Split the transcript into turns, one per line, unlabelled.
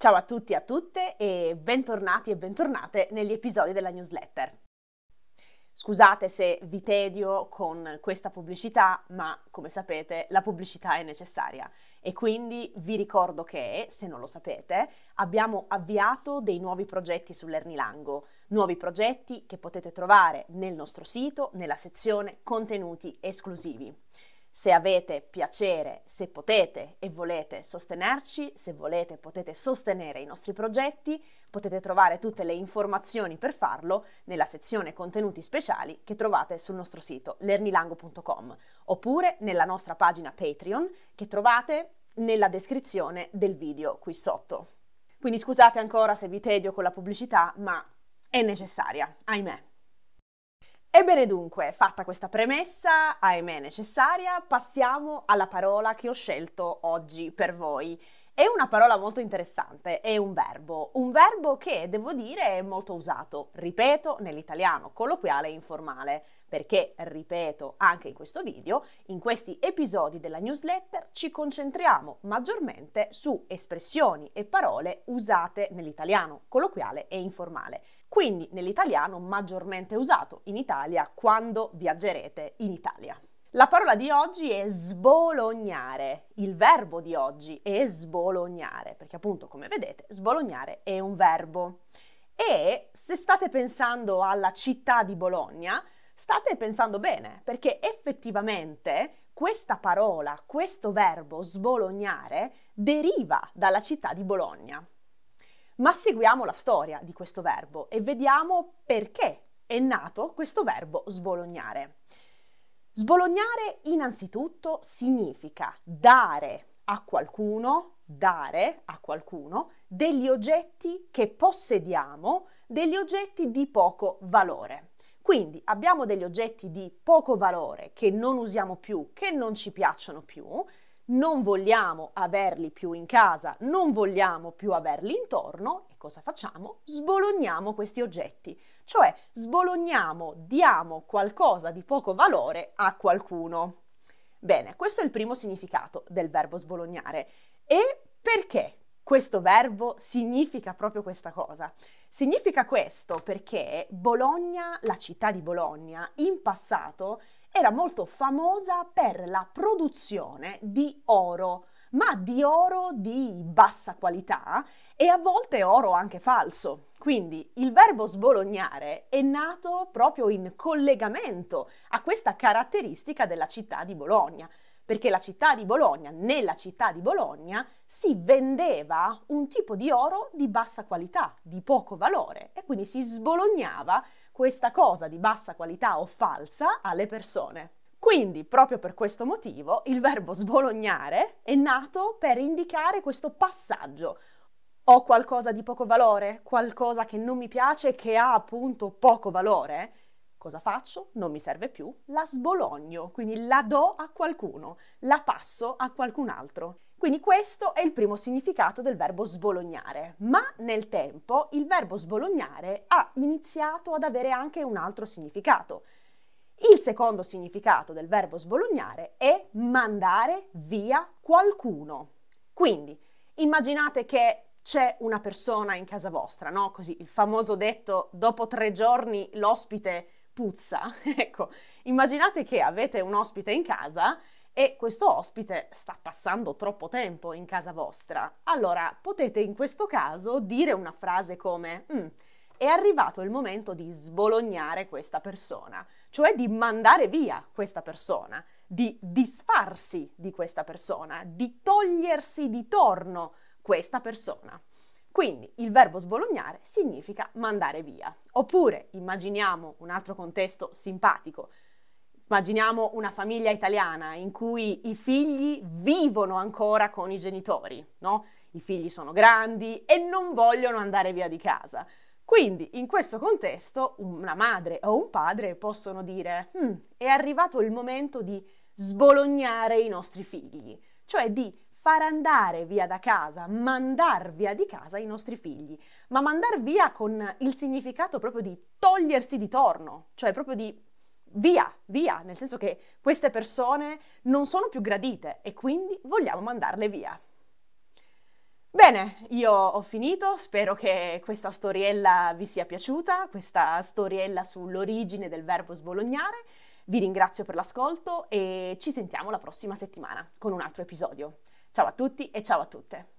Ciao a tutti e a tutte e bentornati e bentornate negli episodi della newsletter. Scusate se vi tedio con questa pubblicità, ma come sapete la pubblicità è necessaria e quindi vi ricordo che, se non lo sapete, abbiamo avviato dei nuovi progetti sull'Ernilango, nuovi progetti che potete trovare nel nostro sito nella sezione contenuti esclusivi. Se avete piacere, se potete e volete sostenerci, se volete potete sostenere i nostri progetti, potete trovare tutte le informazioni per farlo nella sezione contenuti speciali che trovate sul nostro sito lernilango.com oppure nella nostra pagina Patreon che trovate nella descrizione del video qui sotto. Quindi scusate ancora se vi tedio con la pubblicità, ma è necessaria, ahimè. Ebbene dunque, fatta questa premessa, ahimè necessaria, passiamo alla parola che ho scelto oggi per voi. È una parola molto interessante, è un verbo, un verbo che devo dire è molto usato, ripeto, nell'italiano colloquiale e informale, perché, ripeto, anche in questo video, in questi episodi della newsletter ci concentriamo maggiormente su espressioni e parole usate nell'italiano colloquiale e informale quindi nell'italiano maggiormente usato in Italia quando viaggerete in Italia. La parola di oggi è sbolognare, il verbo di oggi è sbolognare, perché appunto come vedete sbolognare è un verbo. E se state pensando alla città di Bologna, state pensando bene, perché effettivamente questa parola, questo verbo sbolognare, deriva dalla città di Bologna. Ma seguiamo la storia di questo verbo e vediamo perché è nato questo verbo sbolognare. Sbolognare innanzitutto significa dare a qualcuno, dare a qualcuno degli oggetti che possediamo, degli oggetti di poco valore. Quindi abbiamo degli oggetti di poco valore che non usiamo più, che non ci piacciono più, non vogliamo averli più in casa, non vogliamo più averli intorno e cosa facciamo? Sbologniamo questi oggetti, cioè sbologniamo, diamo qualcosa di poco valore a qualcuno. Bene, questo è il primo significato del verbo sbolognare. E perché questo verbo significa proprio questa cosa? Significa questo perché Bologna, la città di Bologna, in passato era molto famosa per la produzione di oro, ma di oro di bassa qualità e a volte oro anche falso. Quindi il verbo sbolognare è nato proprio in collegamento a questa caratteristica della città di Bologna, perché la città di Bologna, nella città di Bologna, si vendeva un tipo di oro di bassa qualità, di poco valore e quindi si sbolognava questa cosa di bassa qualità o falsa alle persone. Quindi, proprio per questo motivo, il verbo sbolognare è nato per indicare questo passaggio. Ho qualcosa di poco valore, qualcosa che non mi piace, che ha appunto poco valore. Cosa faccio? Non mi serve più, la sbologno, quindi la do a qualcuno, la passo a qualcun altro. Quindi questo è il primo significato del verbo sbolognare, ma nel tempo il verbo sbolognare ha iniziato ad avere anche un altro significato. Il secondo significato del verbo sbolognare è mandare via qualcuno. Quindi immaginate che c'è una persona in casa vostra, no? Così il famoso detto dopo tre giorni l'ospite puzza. ecco, immaginate che avete un ospite in casa e questo ospite sta passando troppo tempo in casa vostra, allora potete in questo caso dire una frase come mm, è arrivato il momento di sbolognare questa persona, cioè di mandare via questa persona, di disfarsi di questa persona, di togliersi di torno questa persona. Quindi il verbo sbolognare significa mandare via. Oppure immaginiamo un altro contesto simpatico. Immaginiamo una famiglia italiana in cui i figli vivono ancora con i genitori, no? I figli sono grandi e non vogliono andare via di casa. Quindi, in questo contesto, una madre o un padre possono dire: hm, è arrivato il momento di sbolognare i nostri figli, cioè di far andare via da casa, mandar via di casa i nostri figli, ma mandar via con il significato proprio di togliersi di torno, cioè proprio di via, via, nel senso che queste persone non sono più gradite e quindi vogliamo mandarle via. Bene, io ho finito, spero che questa storiella vi sia piaciuta, questa storiella sull'origine del verbo sbolognare. Vi ringrazio per l'ascolto e ci sentiamo la prossima settimana con un altro episodio. Ciao a tutti e ciao a tutte!